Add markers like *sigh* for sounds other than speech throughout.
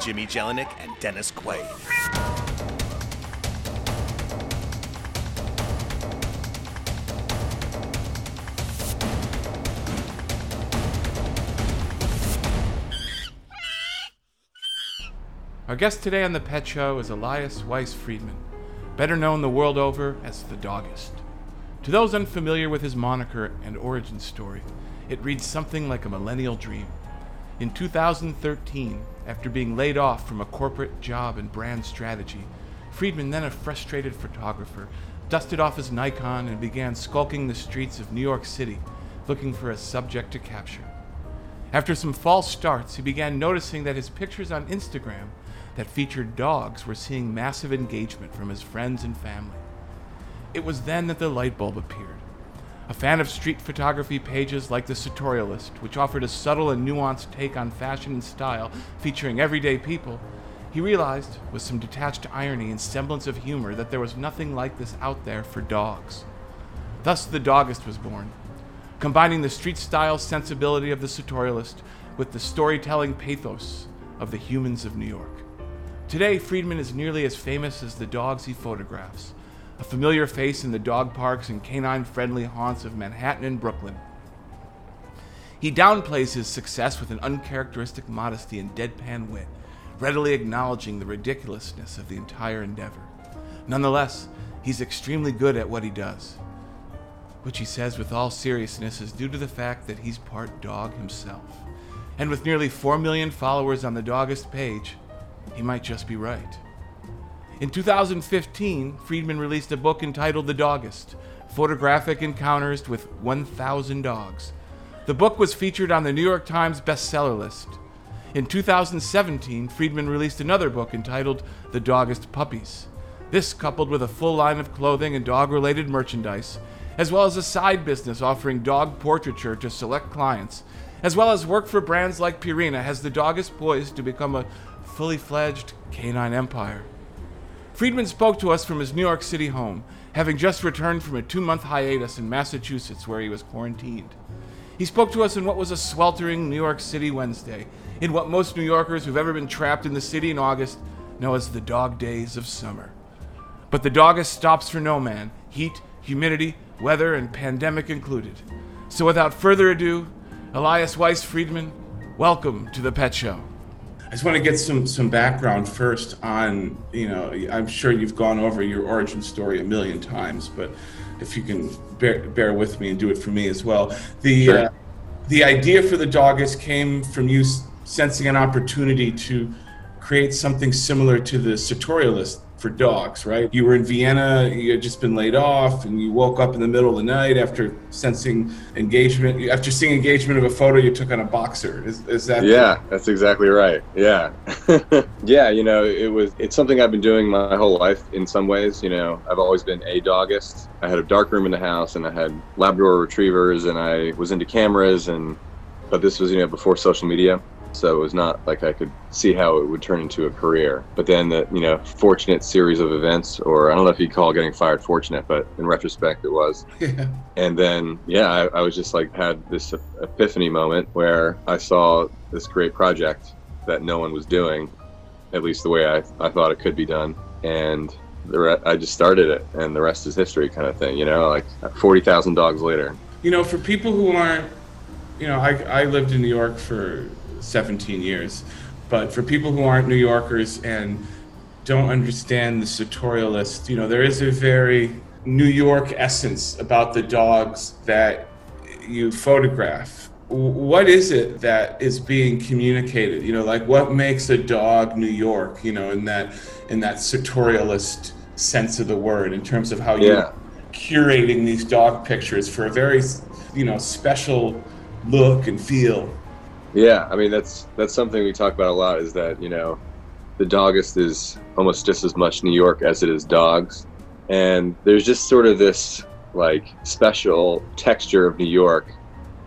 Jimmy Jelinek and Dennis Quaid. Our guest today on the Pet Show is Elias Weiss Friedman, better known the world over as the Dogist. To those unfamiliar with his moniker and origin story, it reads something like a millennial dream. In 2013, after being laid off from a corporate job in brand strategy, Friedman, then a frustrated photographer, dusted off his Nikon and began skulking the streets of New York City looking for a subject to capture. After some false starts, he began noticing that his pictures on Instagram that featured dogs were seeing massive engagement from his friends and family. It was then that the light bulb appeared. A fan of street photography pages like The Sartorialist, which offered a subtle and nuanced take on fashion and style featuring everyday people, he realized, with some detached irony and semblance of humor, that there was nothing like this out there for dogs. Thus, The Dogist was born, combining the street style sensibility of The Sartorialist with the storytelling pathos of the humans of New York. Today, Friedman is nearly as famous as the dogs he photographs a familiar face in the dog parks and canine friendly haunts of Manhattan and Brooklyn. He downplays his success with an uncharacteristic modesty and deadpan wit, readily acknowledging the ridiculousness of the entire endeavor. Nonetheless, he's extremely good at what he does, which he says with all seriousness is due to the fact that he's part dog himself. And with nearly 4 million followers on the Dogist page, he might just be right. In 2015, Friedman released a book entitled The Dogist Photographic Encounters with 1,000 Dogs. The book was featured on the New York Times bestseller list. In 2017, Friedman released another book entitled The Dogist Puppies. This, coupled with a full line of clothing and dog related merchandise, as well as a side business offering dog portraiture to select clients, as well as work for brands like Purina, has the Dogist poised to become a fully fledged canine empire. Friedman spoke to us from his New York City home, having just returned from a two month hiatus in Massachusetts where he was quarantined. He spoke to us in what was a sweltering New York City Wednesday, in what most New Yorkers who've ever been trapped in the city in August know as the dog days of summer. But the dogist stops for no man, heat, humidity, weather, and pandemic included. So without further ado, Elias Weiss Friedman, welcome to the Pet Show. I just want to get some some background first on you know I'm sure you've gone over your origin story a million times, but if you can bear, bear with me and do it for me as well. The sure. uh, the idea for the Dogist came from you sensing an opportunity to create something similar to the sartorialist for dogs, right? You were in Vienna, you had just been laid off, and you woke up in the middle of the night after sensing engagement. After seeing engagement of a photo you took on a boxer. Is, is that? Yeah, that's exactly right. Yeah. *laughs* yeah, you know, it was, it's something I've been doing my whole life in some ways. You know, I've always been a dogist. I had a dark room in the house and I had Labrador retrievers and I was into cameras and, but this was, you know, before social media so it was not like I could see how it would turn into a career. But then the you know fortunate series of events, or I don't know if you call getting fired fortunate, but in retrospect it was. *laughs* Yeah. And then yeah, I, I was just like had this epiphany moment where I saw this great project that no one was doing, at least the way I, I thought it could be done, and the re- I just started it, and the rest is history, kind of thing. You know, like forty thousand dogs later. You know, for people who aren't, you know, I I lived in New York for 17 years. But for people who aren't New Yorkers and don't understand the sartorialist, you know, there is a very New York essence about the dogs that you photograph. What is it that is being communicated? You know, like what makes a dog New York? You know, in that in that sartorialist sense of the word, in terms of how you're curating these dog pictures for a very, you know, special look and feel. Yeah, I mean that's that's something we talk about a lot. Is that you know, the dogist is almost just as much New York as it is dogs, and there's just sort of this like special texture of New York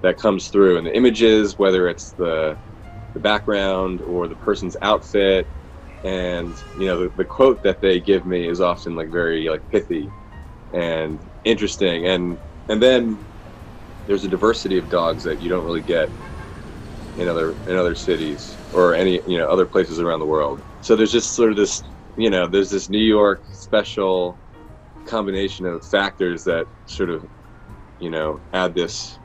that comes through in the images, whether it's the the background or the person's outfit, and you know the, the quote that they give me is often like very like pithy and interesting, and and then there's a diversity of dogs that you don't really get in other in other cities or any you know other places around the world. So there's just sort of this you know there's this New York special combination of factors that sort of you know add this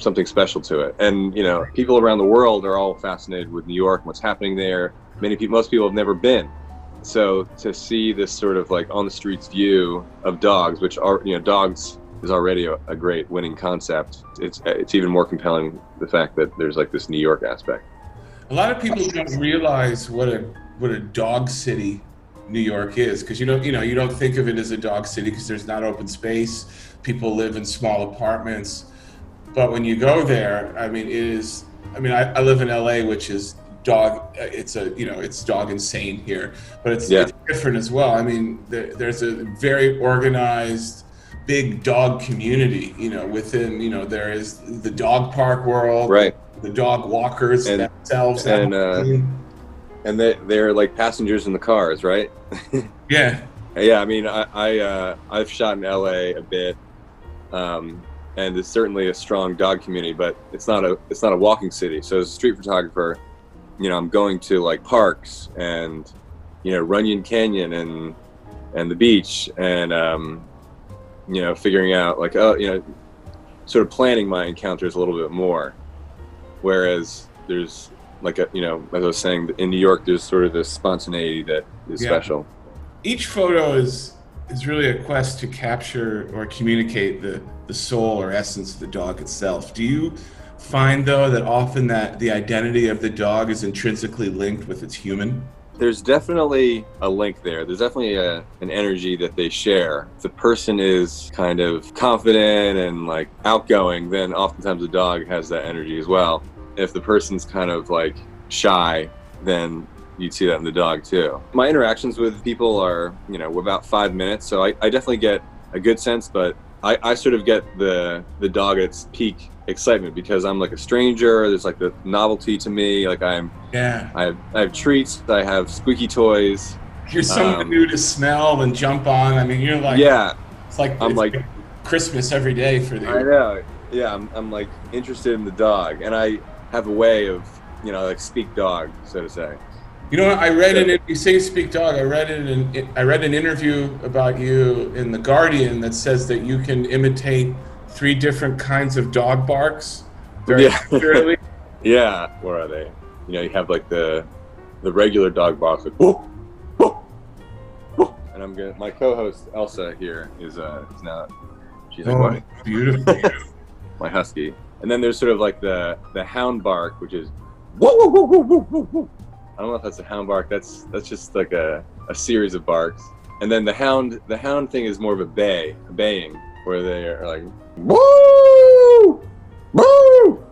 something special to it. And you know people around the world are all fascinated with New York and what's happening there. Many people, most people have never been. So to see this sort of like on the streets view of dogs, which are you know dogs is already a, a great winning concept. It's it's even more compelling the fact that there's like this New York aspect. A lot of people don't realize what a what a dog city New York is because you don't you know you don't think of it as a dog city because there's not open space. People live in small apartments, but when you go there, I mean, it is. I mean, I, I live in LA, which is dog. Uh, it's a you know it's dog insane here, but it's, Yeah. it's different as well. I mean, there, there's a very organized big dog community you know within you know there is the dog park world Right. the dog walkers And- themselves and, uh, And they they're like passengers in the cars, right? *laughs* yeah Yeah, I mean, I, I uh, I've shot in LA a bit, um, and it's certainly a strong dog community, but it's not a it's not a walking city. So as a street photographer, you know, I'm going to like parks and you know Runyon Canyon and and the beach and um, you know figuring out like oh you know sort of planning my encounters a little bit more, whereas there's like a you know as I was saying in New York there's sort of this spontaneity that is Yeah. special. each photo is is really a quest to capture or communicate the the soul or essence of the dog itself do you find though that often that the identity of the dog is intrinsically linked with its human there's definitely a link there. There's definitely a, an energy that they share. If the person is kind of confident and like outgoing, then oftentimes the dog has that energy as well. If the person's kind of like shy, then you'd see that in the dog too. My interactions with people are, you know, about five minutes, so I, I definitely get a good sense, but I, I sort of get the the dog at its peak excitement because I'm like a stranger. There's like the novelty to me. Like I'm yeah I have, I have treats. I have squeaky toys. you're someone Um, new to smell and jump on i mean you're like yeah, it's like I'm it's like- christmas every day for the I know. Yeah, I'm, I'm like interested in the dog, and I have a way of, you know, like speak dog, so to say. You know, I read in you say speak dog. I read it in I read an interview about you in the Guardian that says that you can imitate three different kinds of dog barks very Yeah. accurately. *laughs* Yeah, where are they? You know, you have like the the regular dog barks, like whoa, whoa, whoa. And I'm gonna. My co-host Elsa here is uh is now. She's like, Oh, what? beautiful. *laughs* my husky. And then there's sort of like the the hound bark, which is whoa whoa whoa whoa whoa whoa. I don't know if that's a hound bark. That's that's just like a, a series of barks. And then the hound the hound thing is more of a bay, a baying, where they are like woo woo.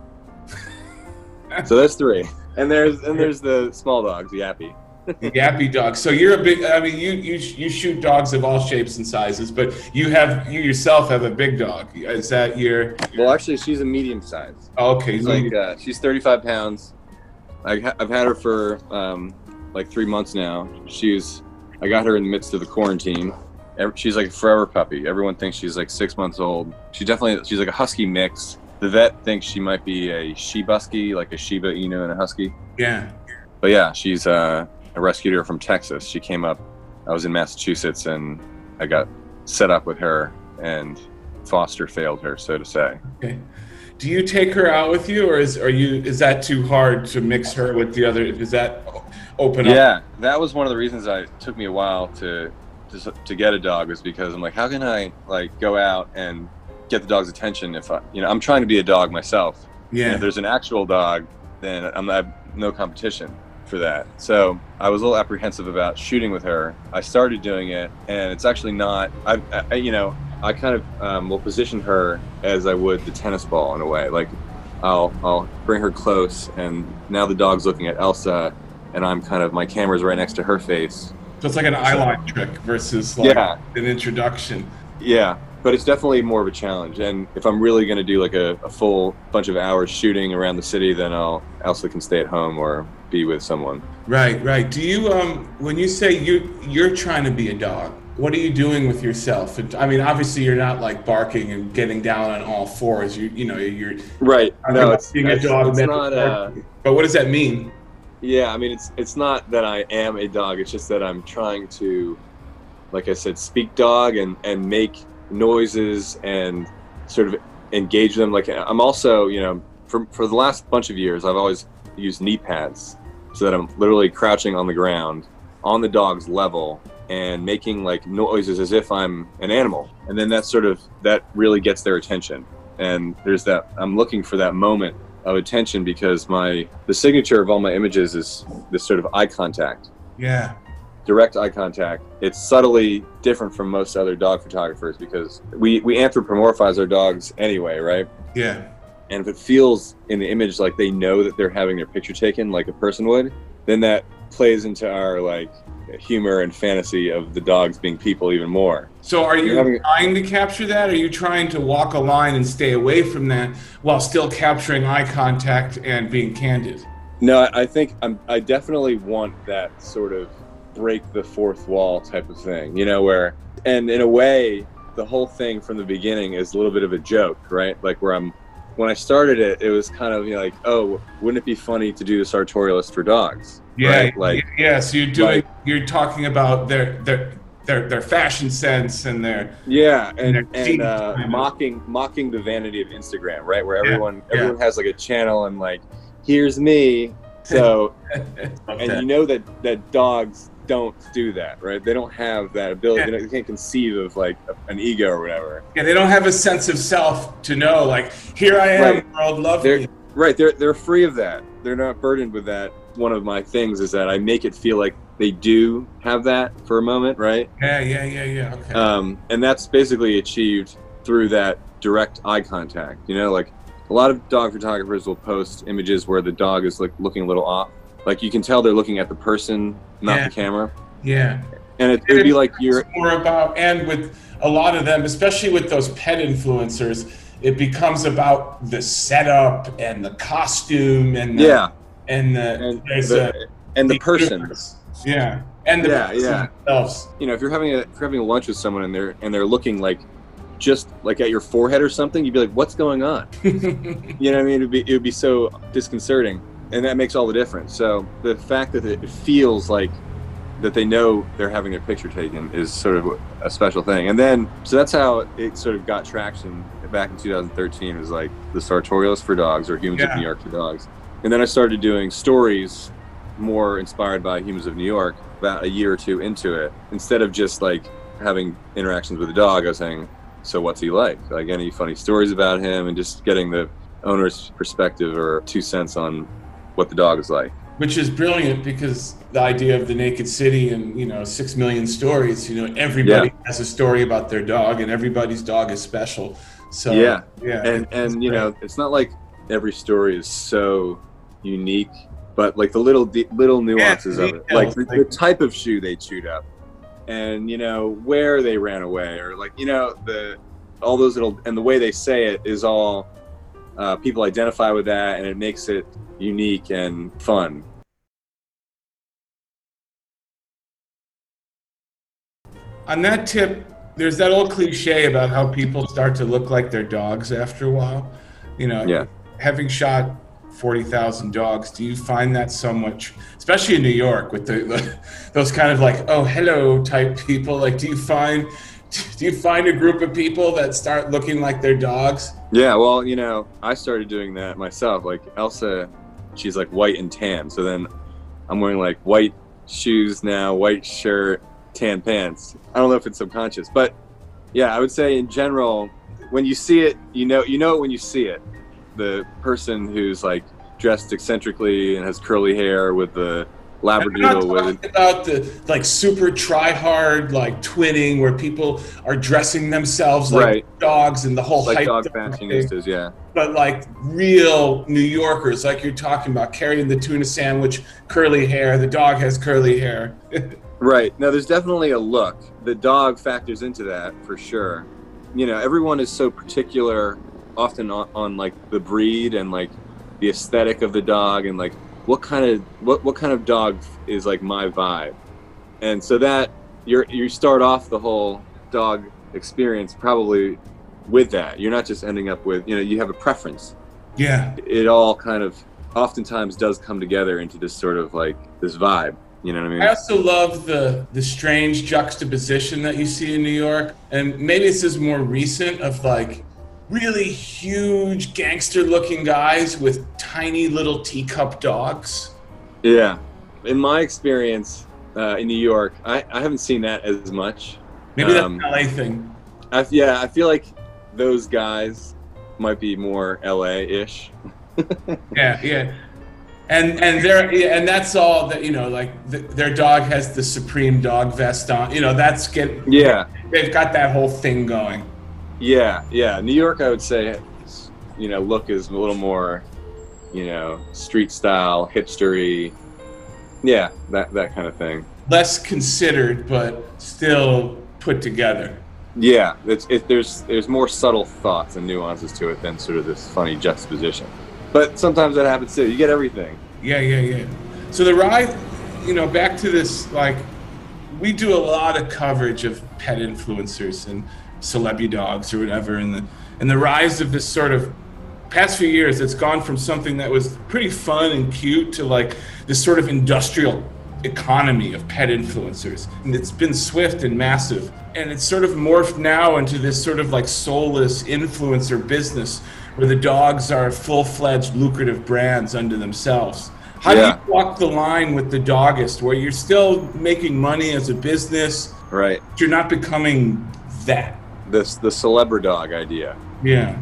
*laughs* so there's three. And there's and there's the small dogs, yappy. The yappy dog. So you're a big. I mean, you you you shoot dogs of all shapes and sizes, but you have you yourself have a big dog. Is that your? Well, actually, she's a medium size. Oh, okay. She's like uh, she's 35 pounds. I, I've had her for um, like three months now. She's I got her in the midst of the quarantine. She's like a forever puppy. Everyone thinks she's like six months old. She definitely she's like a husky mix. The vet thinks she might be a Shibusky, like a Shiba Inu and a husky. yeah. But yeah, she's uh, I rescued her from Texas. She came up. I was in Massachusetts and I got set up with her and foster failed her, so to say. Okay. Do you take her out with you, or is are you is that too hard to mix her with the other? Is that open up? Yeah, that was one of the reasons I took me a while to to, to get a dog was because I'm like, how can I like go out and get the dog's attention if I, you know, I'm trying to be a dog myself. And Yeah. if there's an actual dog, then I'm I have no competition for that. So I was a little apprehensive about shooting with her. I started doing it, and it's actually not. I, I you know, I kind of um, will position her as I would the tennis ball in a way. Like, I'll I'll bring her close, and now the dog's looking at Elsa, and I'm kind of my camera's right next to her face. So it's like an eyeline trick versus like Yeah. an introduction. Yeah, but it's definitely more of a challenge. And if I'm really going to do like a, a full bunch of hours shooting around the city, then I'll Elsa can stay at home or be with someone. Right, right. Do you um when you say you you're trying to be a dog, what are you doing with yourself? And, I mean, obviously you're not like barking and getting down on all fours. You you know you're Right. No, it's, being a dog it's not. Uh, but what does that mean? yeah, I mean, it's it's not that I am a dog. It's just that I'm trying to, like I said, speak dog and and make noises and sort of engage them. Like I'm also, you know, for for the last bunch of years, I've always used knee pads so that I'm literally crouching on the ground on the dog's level and making like noises as if I'm an animal. And then that sort of that really gets their attention. And there's that I'm looking for that moment of attention because my the signature of all my images is this sort of eye contact Yeah. direct eye contact. It's subtly different from most other dog photographers because we, we anthropomorphize our dogs anyway, right? Yeah. And if it feels in the image like they know that they're having their picture taken like a person would, then that plays into our like humor and fantasy of the dogs being people even more. So are you having- trying to capture that? Are you trying to walk a line and stay away from that while still capturing eye contact and being candid? No, I think I'm, I definitely want that sort of break the fourth wall type of thing, you know, where, and in a way, the whole thing from the beginning is a little bit of a joke, right? Like where I'm, when I started it, it was kind of you know, like, oh, wouldn't it be funny to do the sartorialist for dogs? right? like yeah. So you're doing like- you're talking about their their their their fashion sense and their yeah, and They're and uh, mocking mocking the vanity of Instagram, right? Where everyone yeah. everyone has like a channel and like, here's me. So *laughs* and that. you know that that dogs don't do that right they don't have that ability Yeah. they, can't conceive of like an ego or whatever yeah, they don't have a sense of self to know like here I am, Right. world, love They're- me. right they're they're free of that they're not burdened with that one of my things is that i make it feel like they do have that for a moment right Yeah, yeah, yeah, yeah. Okay. um, and that's basically achieved through that direct eye contact you know like a lot of dog photographers will post images where the dog is like looking a little off like you can tell they're looking at the person not Yeah. the camera. Yeah. and it would be like you're more about and with a lot of them especially with those pet influencers it becomes about the setup and the costume and the, yeah. and the and the, a, and the the person yeah. And the Yeah, yeah. themselves. You know if you're having a if you're having a lunch with someone and they're and they're looking like just like at your forehead or something you'd be like what's going on? *laughs* You know what i mean? It'd be it would be so disconcerting and that makes all the difference. So the fact that it feels like that they know they're having their picture taken is sort of a special thing. And then so that's how it sort of got traction back in 2013 it was like the sartorialist for dogs or humans Yeah. of new york for dogs. And then i started doing stories more inspired by humans of new york about a year or two into it. Instead of just like having interactions with the dog i was saying so what's he like? Like any funny stories about him? And just getting the owner's perspective or two cents on what the dog is like which is brilliant because the idea of the naked city and you know six million stories you know everybody has a story about their dog and everybody's dog is special so Yeah. yeah and and you great. know it's not like every story is so unique but like the little de- little nuances of it like the, the type of shoe they chewed up and you know where they ran away or like you know the all those little and the way they say it is all uh, people identify with that and it makes it unique and fun on that tip there's that old cliche about how people start to look like their dogs after a while you know Yeah. having shot 40,000 dogs do you find that so much especially in New York with the, the those kind of like oh hello type people like do you find do you find a group of people that start looking like their dogs Yeah, well, you know, I started doing that myself. Like Elsa, she's like white and tan. So then I'm wearing like white shoes now, white shirt, tan pants. I don't know if it's subconscious, but yeah, I would say in general, when you see it, you know, you know it when you see it. The person who's like dressed eccentrically and has curly hair with the labradoodle with talking about the like super try hard like twinning where people are dressing themselves like Right. dogs and the whole like hype dog thing. fashionistas, yeah. but like real New Yorkers, like you're talking about, carrying the tuna sandwich, curly hair. The dog has curly hair. *laughs* Right. Now there's definitely a look. The dog factors into that for sure. You know, everyone is so particular often on, on like the breed and like the aesthetic of the dog and like what kind of what what kind of dog is like my vibe. And so that you're you start off the whole dog experience probably with that. You're not just ending up with you know you have a preference. Yeah. It all kind of oftentimes does come together into this sort of like this vibe. You know what I mean? I also love the the strange juxtaposition that you see in New York, and maybe this is more recent of like really huge gangster-looking guys with tiny little teacup dogs. Yeah. In my experience uh, in New York, I, I haven't seen that as much. Maybe that's Um, an LA thing. I, yeah, I feel like those guys might be more LA-ish. *laughs* Yeah, yeah. And and they're and that's all that you know. Like th their dog has the supreme dog vest on. You know, that's get. Yeah, They've got that whole thing going. Yeah, yeah. New York, I would say, you know, look is a little more, you know, street style, hipstery. Yeah, that that kind of thing. Less considered, but still put together. Yeah, it's it, there's there's more subtle thoughts and nuances to it than sort of this funny juxtaposition. But sometimes that happens too. You get everything. Yeah, yeah, yeah. So the ride, you know, back to this, like, we do a lot of coverage of pet influencers and celebrity dogs or whatever, and the and the rise of this sort of past few years, it's gone from something that was pretty fun and cute to like this sort of industrial economy of pet influencers, and it's been swift and massive, and it's sort of morphed now into this sort of like soulless influencer business where the dogs are full-fledged lucrative brands unto themselves. How Yeah. do you walk the line with the dogist where you're still making money as a business, Right. but you're not becoming that? This the celebrity dog idea. Yeah.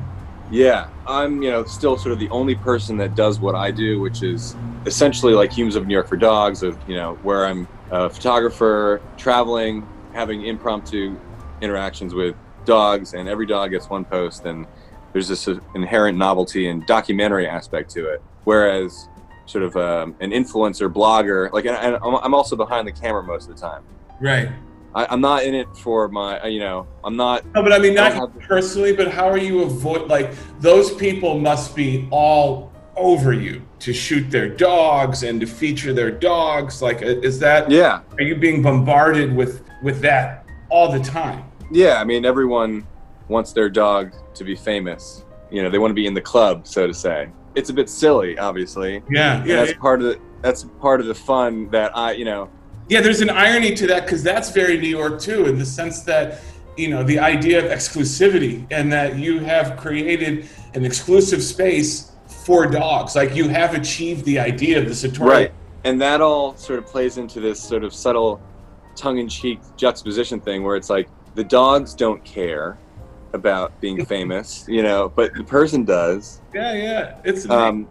Yeah, I'm you know still sort of the only person that does what I do, which is essentially like Humans of New York for Dogs, of you know where I'm a photographer, traveling, having impromptu interactions with dogs, and every dog gets one post, and there's this uh, inherent novelty and documentary aspect to it. Whereas sort of um, an influencer blogger, like and, I'm also behind the camera most of the time. Right. I, I'm not in it for my, you know, I'm not No, but I mean, not I have- personally, but how are you avoid like those people must be all over you to shoot their dogs and to feature their dogs. Like, uh, is that yeah, are you being bombarded with with that all the time? Yeah, I mean, everyone wants their dog to be famous. You know, they want to be in the club, so to say. It's a bit silly, obviously. Yeah, And yeah, that's part of the that's part of the fun that I, you know, yeah. There's an irony to that because that's very New York too, in the sense that you know the idea of exclusivity and that you have created an exclusive space for dogs. Like you have achieved the idea of the Satori. right. And that all sort of plays into this sort of subtle tongue-in-cheek juxtaposition thing where it's like the dogs don't care about being *laughs* famous, you know, but the person does. Yeah, yeah. It's Um,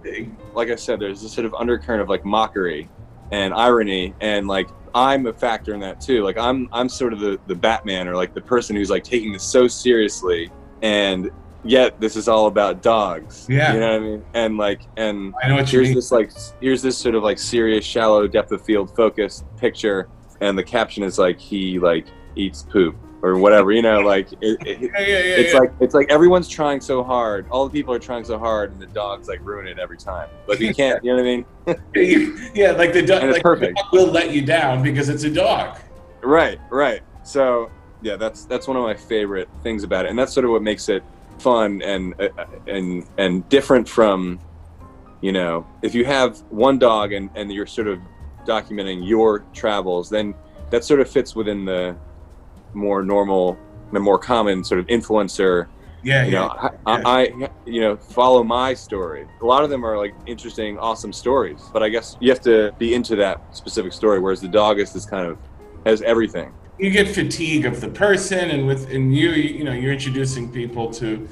like I said, there's this sort of undercurrent of like mockery and irony, and like I'm a factor in that too. Like I'm I'm sort of the the Batman or like the person who's like taking this so seriously, and yet this is all about dogs. Yeah. you know what I mean. And like and I know what you here's this like here's this sort of like serious, shallow, depth of field focused picture, and the caption is like he like eats poop or whatever. You know, like it, it, *laughs* Yeah, yeah, yeah. it's like it's like everyone's trying so hard. All the people are trying so hard, and the dogs like ruin it every time. But you can't. You know what I mean? *laughs* Yeah, like the dog, like perfect. the dog will let you down because it's a dog. Right. Right. So yeah, that's that's one of my favorite things about it, and that's sort of what makes it fun and uh, and and different from, you know, if you have one dog and and you're sort of documenting your travels, then that sort of fits within the more normal, the more common sort of influencer Yeah, you yeah. know I, I, I you know follow my story a lot of them are like interesting awesome stories but i guess you have to be into that specific story whereas the dog is this kind of has everything you get fatigue of the person, and with and you, you know, you're introducing people to.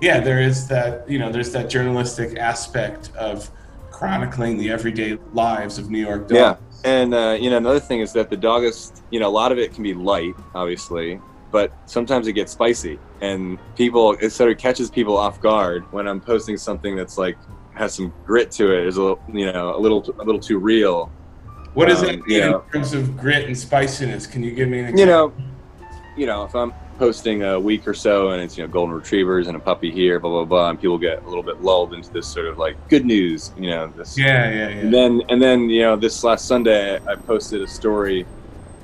Yeah, there is that. You know, there's that journalistic aspect of chronicling the everyday lives of New York dogs. Yeah. And uh, you know another thing is that the dogist you know a lot of it can be light obviously but sometimes it gets spicy and people it sort of catches people off guard when i'm posting something that's like has some grit to it is a little you know a little a little too real What does Um, that mean you know. in terms of grit and spiciness? Can you give me an example? you know, you know, if I'm posting a week or so and it's you know golden retrievers and a puppy here, blah blah blah, and people get a little bit lulled into this sort of like good news, you know, this. Yeah, yeah, yeah. And then and then you know this last Sunday I posted a story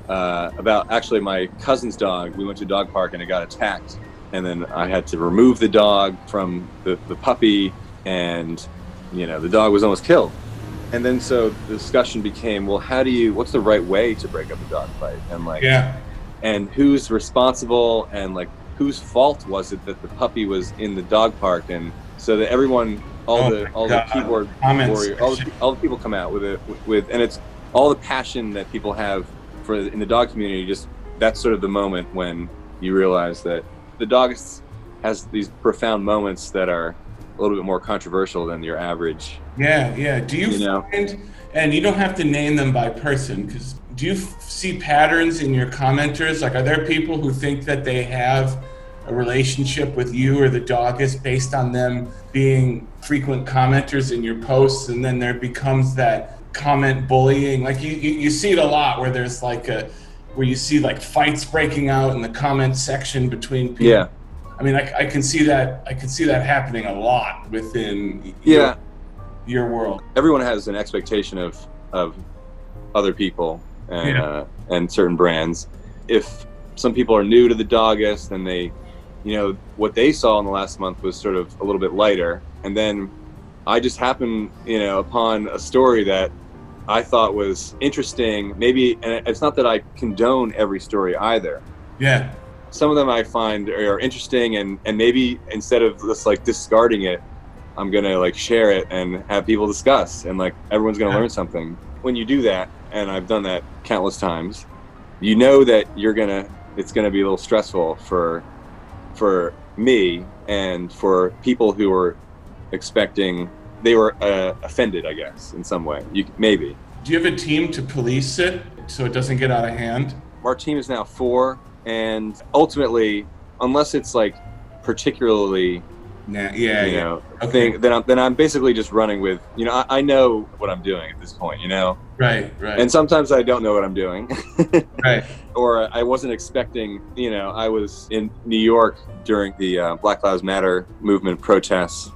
uh, about actually my cousin's dog. We went to a dog park and it got attacked, and then I had to remove the dog from the, the puppy, and you know the dog was almost killed. And then so the discussion became, well, how do you? What's the right way to break up a dog fight? And like, Yeah. And who's responsible and like whose fault was it that the puppy was in the dog park and so that everyone all Oh the all God. the keyboard Comments warrior all the, all the people come out with it with and it's all the passion that people have for in the dog community just that's sort of the moment when you realize that the dog has these profound moments that are a little bit more controversial than your average Yeah, yeah. Do you, You know. find, and you don't have to name them by person, because do you f- see patterns in your commenters? Like, are there people who think that they have a relationship with you or the dog is based on them being frequent commenters in your posts, and then there becomes that comment bullying? Like, you, you, you see it a lot where there's like a, where you see like fights breaking out in the comment section between people. yeah I mean, I, I can see that. I can see that happening a lot within yeah your, your world. everyone has an expectation of of other people and Yeah. uh, and certain brands. If some people are new to the dogist and they, you know, what they saw in the last month was sort of a little bit lighter, and then I just happened, you know, upon a story that I thought was interesting. Maybe, and it's not that I condone every story either. Yeah, Some of them I find are interesting, and and maybe instead of just like discarding it, I'm gonna like share it and have people discuss, and like everyone's gonna Yeah. learn something. When you do that, and I've done that countless times, you know that you're gonna it's gonna be a little stressful for for me and for people who are expecting they were uh, offended, I guess, in some way. You maybe Do you have a team to police it so it doesn't get out of hand? our team is now four, and ultimately, unless it's like particularly Nah, yeah, you yeah. know Okay. thing then I'm then I'm basically just running with you know I, I know what I'm doing at this point you know Right, right, and sometimes I don't know what I'm doing *laughs* right. or I wasn't expecting you know I was in New York during the uh, Black Lives Matter movement protests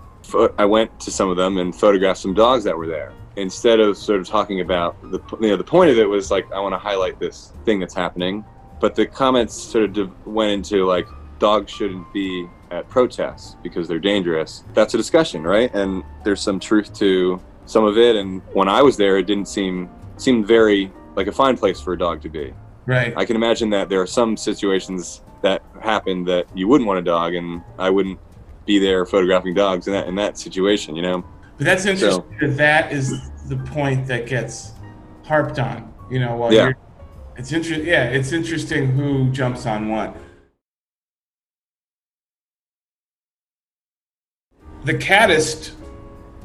I went to some of them and photographed some dogs that were there instead of sort of talking about the you know the point of it was like I want to highlight this thing that's happening but the comments sort of went into like dogs shouldn't be at protests because they're dangerous that's a discussion right and there's some truth to some of it and when I was there it didn't seem seemed very like a fine place for a dog to be Right. I can imagine that there are some situations that happen that you wouldn't want a dog, and I wouldn't be there photographing dogs in that in that situation. You know? But that's interesting that that is the point that gets harped on. You know, while Yeah. you're, it's interesting. Yeah, it's interesting who jumps on what. The catist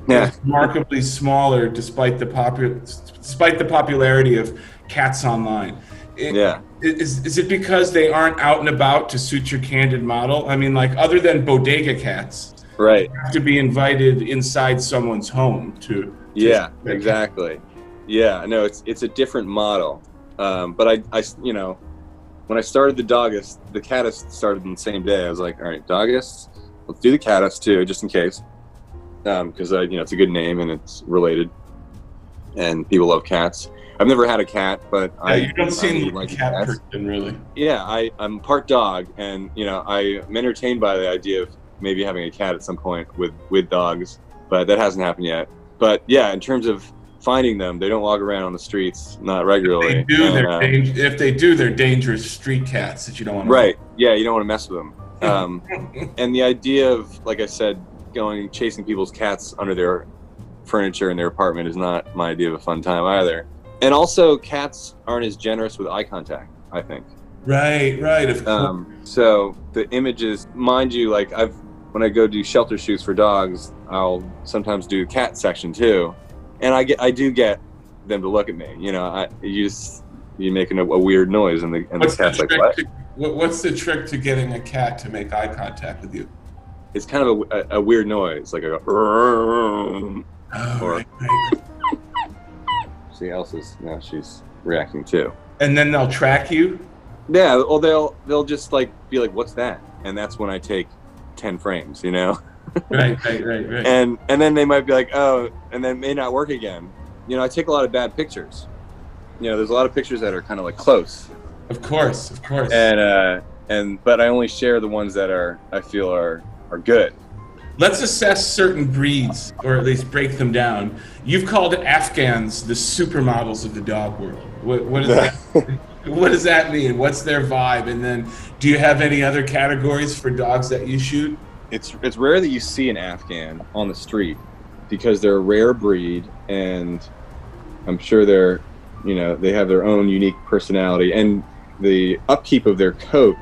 Yeah. is remarkably smaller despite the popu- despite the popularity of cats online. It- Yeah. Is, is it because they aren't out and about to suit your candid model? I mean, like other than bodega cats, Right. have to be invited inside someone's home to. to- Yeah. Exactly. Yeah. No, it's it's a different model. Um, but I, I, you know, when I started the dogist, the catist started on the same day. I was like, all right, dogist, let's do the catist too, just in case, because I, you know, it's a good name and it's related, and people love cats. I've never had a cat, but Yeah, I you don't I seem like a cat cats. person, really. yeah I, i'm part dog and you know i'm entertained by the idea of maybe having a cat at some point with with dogs but that hasn't happened yet but yeah in terms of finding them they don't walk around on the streets not regularly They do. And, They're uh, dang- if they do, they're dangerous street cats that you don't want. right yeah you don't want to mess with them um, *laughs* and the idea of like i said going chasing people's cats under their furniture in their apartment is not my idea of a fun time either and also cats aren't as generous with eye contact i think Right. Right. Of course. Um, so the images, mind you, like I've when I go do shelter shoots for dogs, I'll sometimes do cat section too, and I get I do get them to look at me. You know, I you just you making a, a weird noise, and the and the cat's like what? What- what's the trick to getting a cat to make eye contact with you? It's kind of a, a, a weird noise, like a. Oh, *laughs* Or- right, right. See, Elsa's now she's reacting too. And then they'll track you. Yeah, or they'll they'll just like be like, "What's that?" And that's when I take ten frames. You know. *laughs* Right. Right. Right. Right. and and then they might be like, oh, and then may not work again. You know, I take a lot of bad pictures. You know, there's a lot of pictures that are kind of like close, Of course, of course. and uh, and but I only share the ones that are I feel are are good. Let's assess certain breeds, or at least break them down. You've called Afghans the supermodels of the dog world. What, what, does that, *laughs* what does that mean? What's their vibe? And then, do you have any other categories for dogs that you shoot? It's it's rare that you see an Afghan on the street because they're a rare breed, and I'm sure they're you know they have their own unique personality, and the upkeep of their coat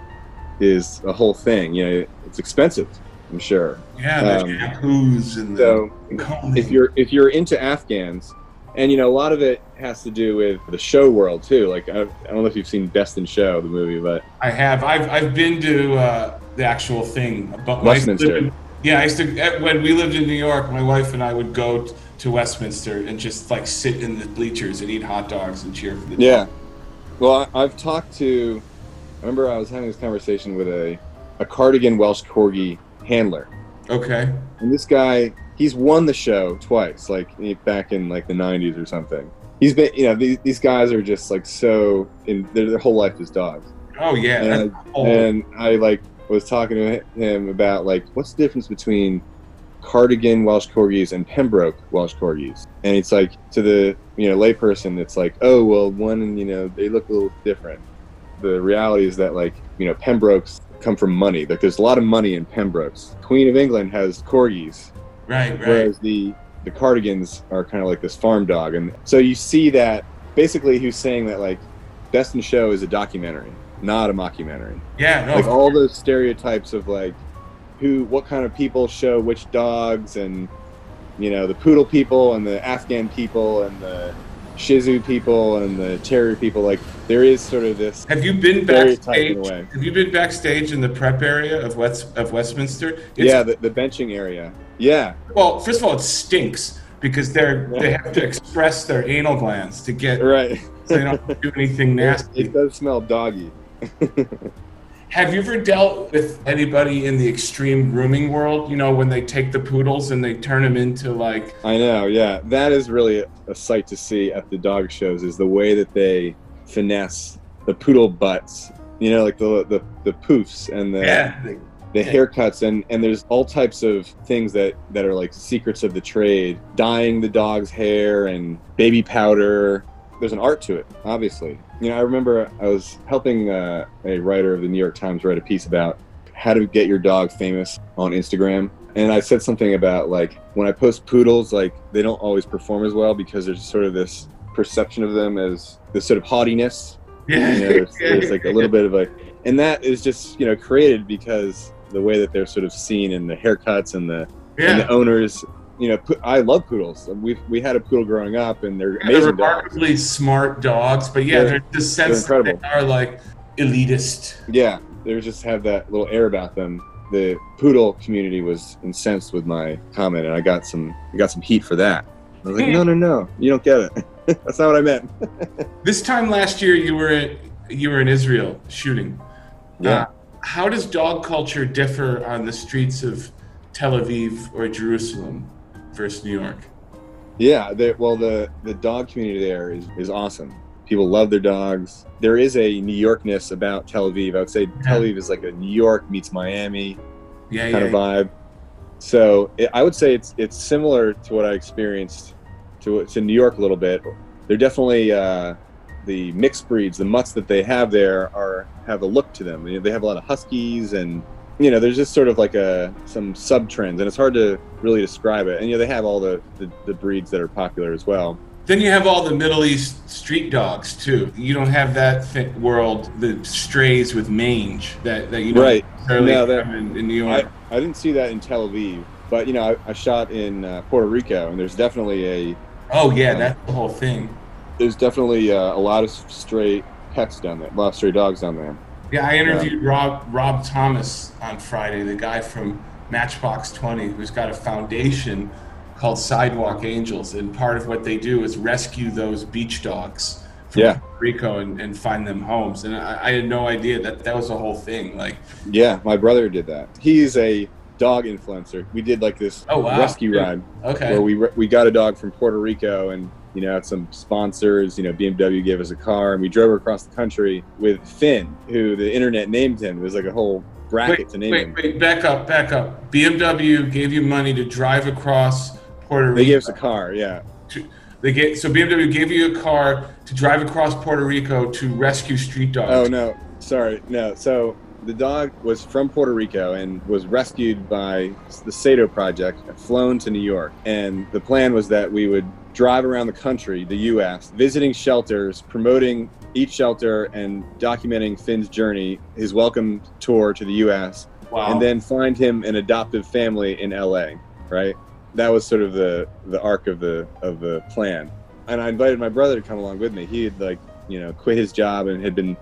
is a whole thing. You know, it's expensive. I'm sure. Yeah, the Um, shampoos and the So combing. if you're if you're into Afghans, and you know a lot of it has to do with the show world too. Like I, I don't know if you've seen Best in Show, the movie, but I have. I've, I've been to uh, the actual thing. But Westminster. in- yeah, I used to. eh, When we lived in New York, my wife and I would go t- to Westminster and just like sit in the bleachers and eat hot dogs and cheer for the yeah. Well, I, I've talked to. I remember I was having this conversation with a a cardigan Welsh Corgi handler, Okay. and this guy he's won the show twice, like eh, back in like the '90s or something. He's been, you know, these, these guys are just like so in their, their whole life is dogs. Oh yeah. and, and I like was talking to him about like what's the difference between cardigan Welsh corgis and Pembroke Welsh corgis, and it's like to the you know layperson, it's like oh well one you know they look a little different. The reality is that like you know Pembrokes come from money. Like there's a lot of money in Pembrokes. Queen of England has corgis, right. Right. whereas the the cardigans are kind of like this farm dog, and so you see that basically who's saying that like Best in Show is a documentary, not a mockumentary yeah. No. like all those stereotypes of like who what kind of people show which dogs and you know the poodle people and the afghan people and the Shih Tzu people and the terrier people like there is sort of this have you been backstage? Have you been backstage in the prep area of West of Westminster? It's, yeah the, the benching area yeah Well, first of all, it stinks because they're they have to express their anal glands to get right so they don't do anything *laughs* it, nasty. it does smell doggy *laughs* Have you ever dealt with anybody in the extreme grooming world? You know, when they take the poodles and they turn them into like, i know yeah that is really a, sight to see at the dog shows is the way that they finesse the poodle butts you know like the the, the poofs and the yeah, the haircuts and and there's all types of things that that are like secrets of the trade dyeing the dog's hair and baby powder there's an art to it obviously. You know i remember i was helping uh, a writer of the new york times write a piece about how to get your dog famous on instagram. And i said something about like when i post poodles like they don't always perform as well because there's sort of this perception of them as this sort of haughtiness. Yeah, *laughs* you know, there's, there's like a little bit of a, and that is just you know created because the way that they're sort of seen in the haircuts and the and the owners. You know, I love poodles. We we had a poodle growing up, and they're amazing. They're amazing dogs. remarkably smart dogs, but yeah, They're- they're the sense that they are like elitist. Yeah, they just have that little air about them. The poodle community was incensed with my comment, and I got some I got some heat for that. I was like, no, no, no, you don't get it. *laughs* That's not what I meant. *laughs* This time last year, you were in, you were in Israel shooting. Yeah. Uh, how does dog culture differ on the streets of Tel Aviv or Jerusalem versus New York? Yeah, well, the the dog community there is is awesome. People love their dogs. There is a New Yorkness about Tel Aviv. I would say Tel Aviv is like a New York meets Miami Yeah, kind yeah. of vibe. So it, I would say it's it's similar to what I experienced to to New York a little bit. They're definitely uh, the mixed breeds. The mutts that they have there are have a look to them. You know, They have a lot of huskies and you know there's just sort of like a some sub trends and it's hard to really describe it. And you know they have all the the, the breeds that are popular as well. Then you have all the Middle East street dogs too. You don't have that th- world, the strays with mange that, that you don't Right. necessarily No, that- have in, in New I, York. I didn't see that in Tel Aviv, but you know I, I shot in uh, Puerto Rico and there's definitely a oh yeah, that's the whole thing. there's definitely uh, a lot of stray pets down there, a lot of stray dogs down there. Yeah, I interviewed Rob Rob Thomas on Friday, the guy from Matchbox Twenty, who's got a foundation called Sidewalk Angels, and part of what they do is rescue those beach dogs from Yeah. Puerto Rico and, and find them homes. And I, I had no idea that that was a whole thing. Like, Yeah, my brother did that. He's a dog influencer. We did like this Oh, wow. rescue Yeah. ride okay, where we re- we got a dog from Puerto Rico and you know, had some sponsors. You know, BMW gave us a car, and we drove across the country with Finn, who the internet named him. It was like a whole bracket wait, to name wait, him. Wait, back up, back up. BMW gave you money to drive across Puerto Rico. They gave us a car, yeah. They get so BMW gave you a car to drive across Puerto Rico to rescue street dogs. Oh no, sorry, no. So the dog was from Puerto Rico and was rescued by the Sato Project, flown to New York. And the plan was that we would drive around the country, the U.S., visiting shelters, promoting each shelter and documenting Finn's journey, his welcome tour to the U.S., wow. and then find him an adoptive family in L.A. Right? That was sort of the the arc of the of the plan. And I invited my brother to come along with me. He had like you know quit his job and had been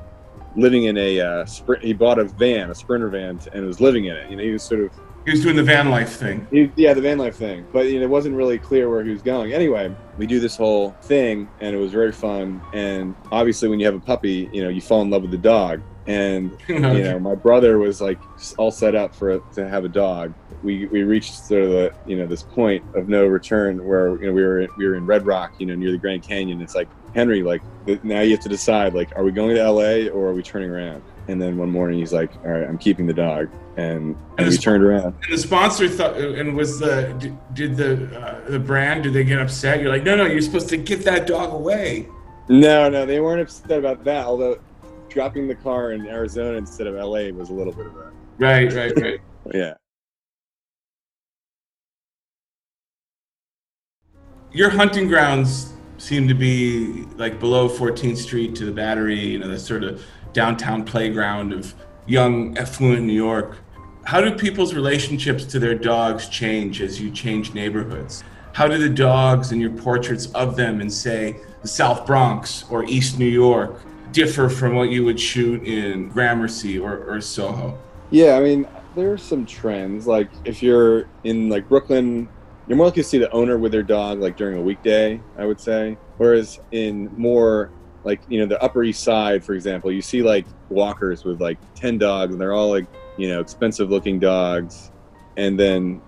living in a uh, sprint. He bought a van, a sprinter van, and was living in it. You know, he was sort of he was doing the van life thing. He, yeah, the van life thing. But you know, it wasn't really clear where he was going. Anyway, we do this whole thing, and it was very fun. And obviously, when you have a puppy, you know, you fall in love with the dog. And *laughs* you know, my brother was like all set up for to have a dog. We we reached sort of the you know this point of no return where you know we were we were in Red Rock, you know, near the Grand Canyon. It's like Henry, like now you have to decide, like, are we going to LA or are we turning around? And then one morning he's like, all right, I'm keeping the dog, and, and, and we turned around. And the sponsor thought, and was the did the uh, the brand? Did they get upset? You're like, no, no, you're supposed to get that dog away. No, no, they weren't upset about that. Although dropping the car in Arizona instead of LA was a little bit of a right, right, right. *laughs* yeah. Your hunting grounds seem to be like below 14th Street to the Battery, you know, the sort of downtown playground of young, affluent New York. How do people's relationships to their dogs change as you change neighborhoods? How do the dogs and your portraits of them in, say, the South Bronx or East New York differ from what you would shoot in Gramercy or, or Soho? Yeah, I mean, there are some trends. Like if you're in like Brooklyn, you're more likely to see the owner with their dog like during a weekday, I would say. Whereas in more like you know the Upper East Side, for example, you see like walkers with like ten dogs, and they're all like you know expensive looking dogs, and then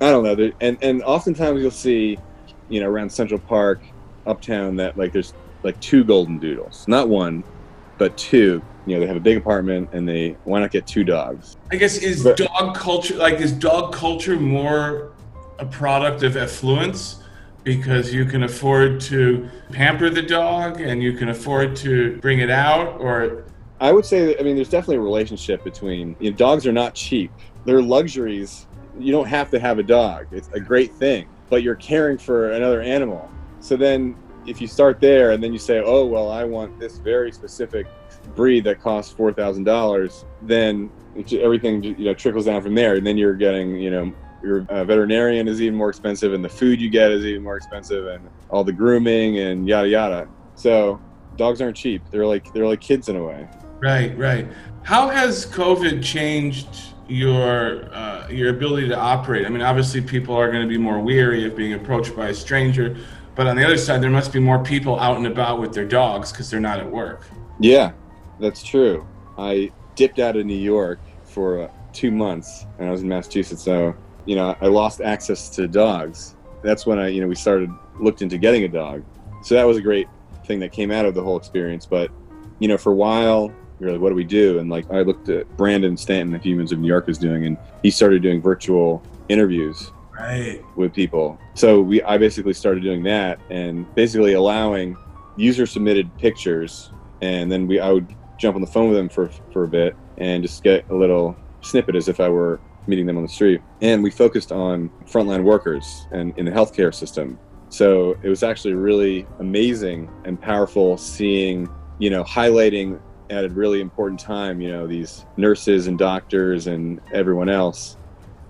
I don't know, and and oftentimes you'll see you know around Central Park, uptown that like there's like two golden doodles, not one, but two. You know, they have a big apartment, and they why not get two dogs? I guess is but, dog culture like is dog culture more a product of affluence because you can afford to pamper the dog and you can afford to bring it out or I would say that I mean there's definitely a relationship between you know, dogs are not cheap. They're luxuries. You don't have to have a dog. It's a great thing, but you're caring for another animal. So then if you start there and then you say, "Oh, well, I want this very specific breed that costs $4,000," then everything you know trickles down from there and then you're getting, you know, your uh, veterinarian is even more expensive and the food you get is even more expensive and all the grooming and yada yada. So dogs aren't cheap. They're like they're like kids in a way. Right right. How has covid changed your uh, your ability to operate? I mean obviously people are going to be more weary of being approached by a stranger but on the other side there must be more people out and about with their dogs because they're not at work. Yeah that's true. I dipped out of new york for uh, two months and i was in massachusetts so you know, I lost access to dogs. That's when I, you know, we started looked into getting a dog. So that was a great thing that came out of the whole experience. But, you know, for a while, we were like, what do we do? And like, I looked at Brandon Stanton, the Humans of New York, is doing, and he started doing virtual interviews right. with people. So we, I basically started doing that and basically allowing user submitted pictures, and then we, I would jump on the phone with them for for a bit and just get a little snippet as if I were meeting them on the street. And we focused on frontline workers and in the healthcare system. So it was actually really amazing and powerful seeing, you know, highlighting at a really important time, you know, these nurses and doctors and everyone else,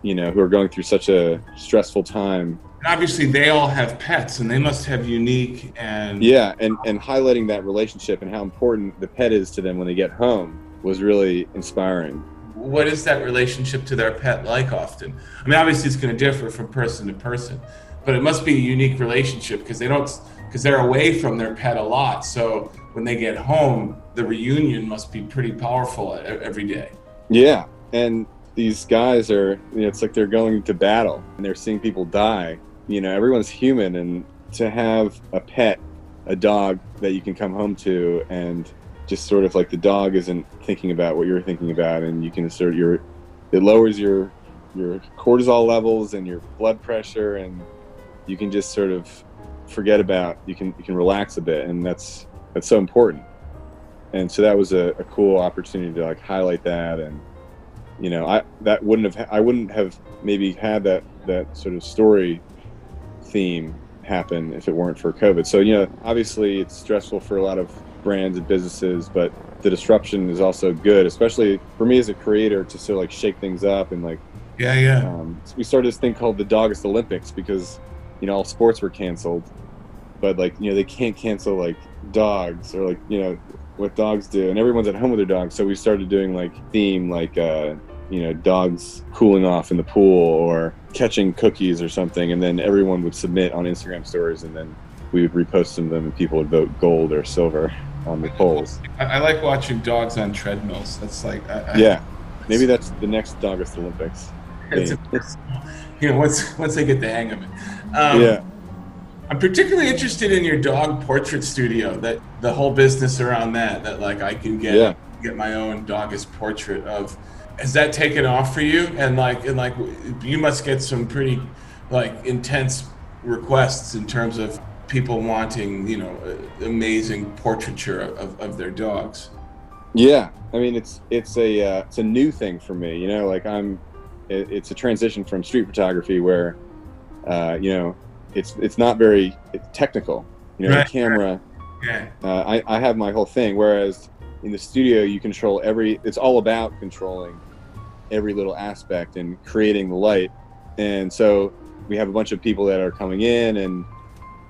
you know, who are going through such a stressful time. Obviously, they all have pets, and they must have unique and yeah, and and highlighting that relationship and how important the pet is to them when they get home was really inspiring what is that relationship to their pet like often? I mean, obviously it's going to differ from person to person, but it must be a unique relationship because they don't because they're away from their pet a lot. So when they get home, the reunion must be pretty powerful every day. Yeah, and these guys are you know, it's like they're going to battle and they're seeing people die. You know, everyone's human and to have a pet, a dog that you can come home to and just sort of like the dog isn't thinking about what you're thinking about and you can sort your it lowers your your cortisol levels and your blood pressure and you can just sort of forget about you can you can relax a bit and that's that's so important. And so that was a, a cool opportunity to like highlight that and you know i that wouldn't have i wouldn't have maybe had that that sort of story theme happen if it weren't for covid. So you know obviously it's stressful for a lot of brands and businesses but the disruption is also good especially for me as a creator to sort of like shake things up and like Yeah, yeah. um, so we started this thing called the Dogist Olympics because you know all sports were canceled, but like you know they can't cancel like dogs or like you know what dogs do, and everyone's at home with their dogs. So we started doing like theme like uh, you know dogs cooling off in the pool or catching cookies or something, and then everyone would submit on Instagram stories, and then we would repost some of them, and people would vote gold or silver on the polls. I, I like watching dogs on treadmills. That's like, I, I, Yeah, maybe that's the next Dogist Olympics. *laughs* You know, once once they get the hang of it. Um, yeah. I'm particularly interested in your dog portrait studio. That the whole business around that. That like I can get Yeah. get my own dogist portrait of. Has that taken off for you? And like and like you must get some pretty like intense requests in terms of people wanting you know amazing portraiture of, of their dogs. Yeah, I mean it's it's a uh, it's a new thing for me. You know, like I'm, it, it's a transition from street photography where, uh, you know, it's it's not very it's technical. You know, Right, the camera. Yeah. Uh, I I have my whole thing. Whereas in the studio, you control every. It's all about controlling every little aspect and creating the light. And so we have a bunch of people that are coming in, and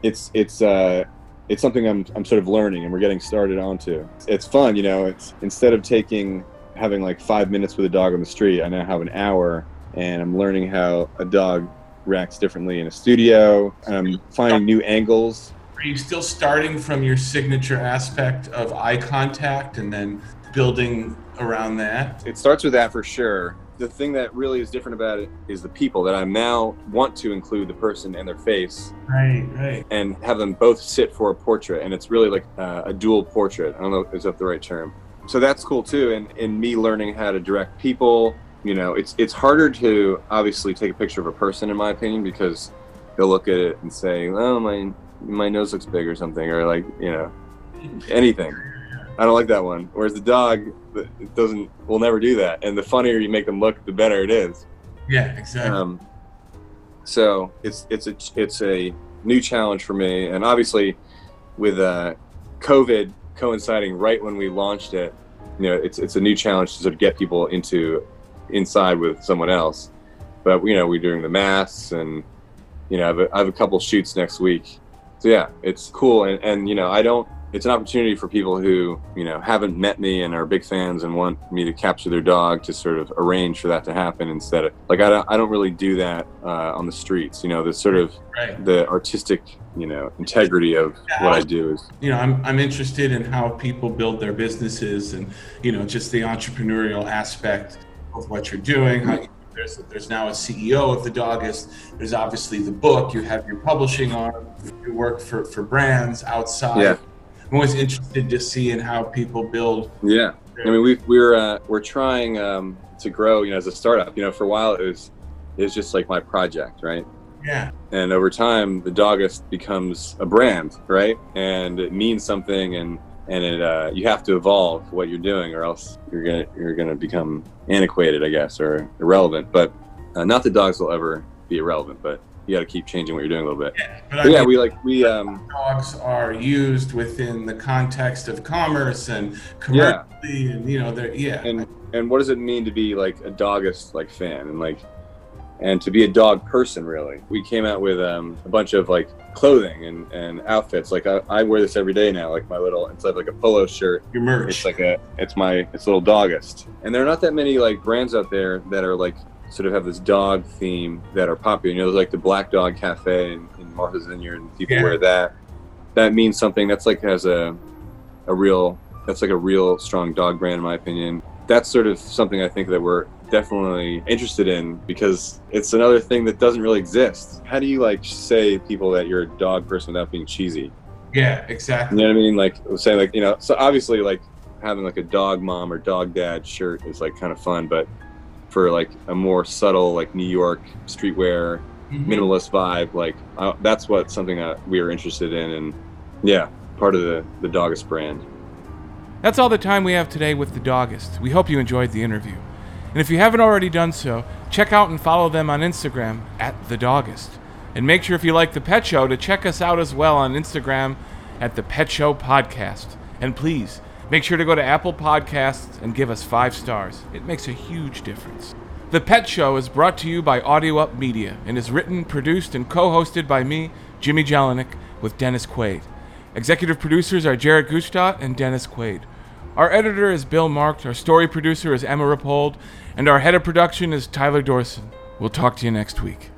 it's it's uh, it's something I'm I'm sort of learning and we're getting started onto. It's fun, you know. It's instead of taking having like five minutes with a dog on the street, I now have an hour, and I'm learning how a dog reacts differently in a studio. I'm finding new angles. Are you still starting from your signature aspect of eye contact and then building around that? It starts with that for sure. The thing that really is different about it is the people that I now want to include the person and their face Right, right. and have them both sit for a portrait. And it's really like uh, a dual portrait. I don't know if that's the right term? So that's cool too and in me learning how to direct people. You know it's it's harder to obviously take a picture of a person in my opinion because they'll look at it and say oh my my nose looks big or something or like you know anything i don't like that one whereas the dog it doesn't will never do that and the funnier you make them look the better it is Yeah, exactly. um, so it's it's a it's a new challenge for me, and obviously with uh, COVID coinciding right when we launched it, you know, it's it's a new challenge to sort of get people into inside with someone else. But you know, we're doing the masks, and you know, I have a, I have a couple shoots next week. So yeah, it's cool, and and you know, I don't. It's an opportunity for people who you know haven't met me and are big fans and want me to capture their dog to sort of arrange for that to happen instead of like I don't I don't really do that uh, on the streets. You know, the sort of right. the artistic you know integrity of what I do is You know, I'm, I'm interested in how people build their businesses and, you know, just the entrepreneurial aspect of what you're doing. How you, there's, there's now a CEO of the Dogist. There's obviously the book. You have your publishing arm. You work for, for brands outside. Yeah. I'm always interested to see in how people build. yeah. I mean, we, we're uh, we're trying um, to grow, you know, as a startup. You know, for a while it was it was just like my project, right? Yeah. and over time the dogist becomes a brand right and it means something and and it uh, you have to evolve what you're doing or else you're gonna you're gonna become antiquated i guess or irrelevant but uh, not that dogs will ever be irrelevant but you got to keep changing what you're doing a little bit. Yeah. But but yeah mean, we like we um dogs are used within the context of commerce and commercially and you know they're yeah. And and what does it mean to be like a dogist like fan? And like and to be a dog person really. We came out with um, a bunch of like clothing and, and outfits. Like I, I wear this every day now like my little instead of like a polo shirt. Your merch. It's like a it's my it's a little dogist and there are not that many like brands out there that are like sort of have this dog theme that are popular you know there's like the black dog cafe in, in martha's vineyard and people Yeah. wear that that means something that's like has a a real that's like a real strong dog brand in my opinion that's sort of something i think that we're definitely interested in because it's another thing that doesn't really exist. How do you like say people that you're a dog person without being cheesy? Yeah, exactly. You know what I mean? Like saying like you know, so obviously like having like a dog mom or dog dad shirt is like kind of fun, but for like a more subtle like New York streetwear Mhm. minimalist vibe, like uh, that's what something that we are interested in, and yeah, part of the the Dogist brand. That's all the time we have today with the Dogist. We hope you enjoyed the interview. And if you haven't already done so, check out and follow them on Instagram at the Dogist. And make sure if you like the Pet Show to check us out as well on Instagram at the Pet Show Podcast. And please make sure to go to Apple Podcasts and give us five stars. It makes a huge difference. The Pet Show is brought to you by Audio Up Media and is written, produced, and co-hosted by me, Jimmy Jellinek, with Dennis Quaid. Executive producers are Jared Gutstadt and Dennis Quaid. Our editor is Bill Marked, our story producer is Emma Rapold, and our head of production is Tyler Dorson. We'll talk to you next week.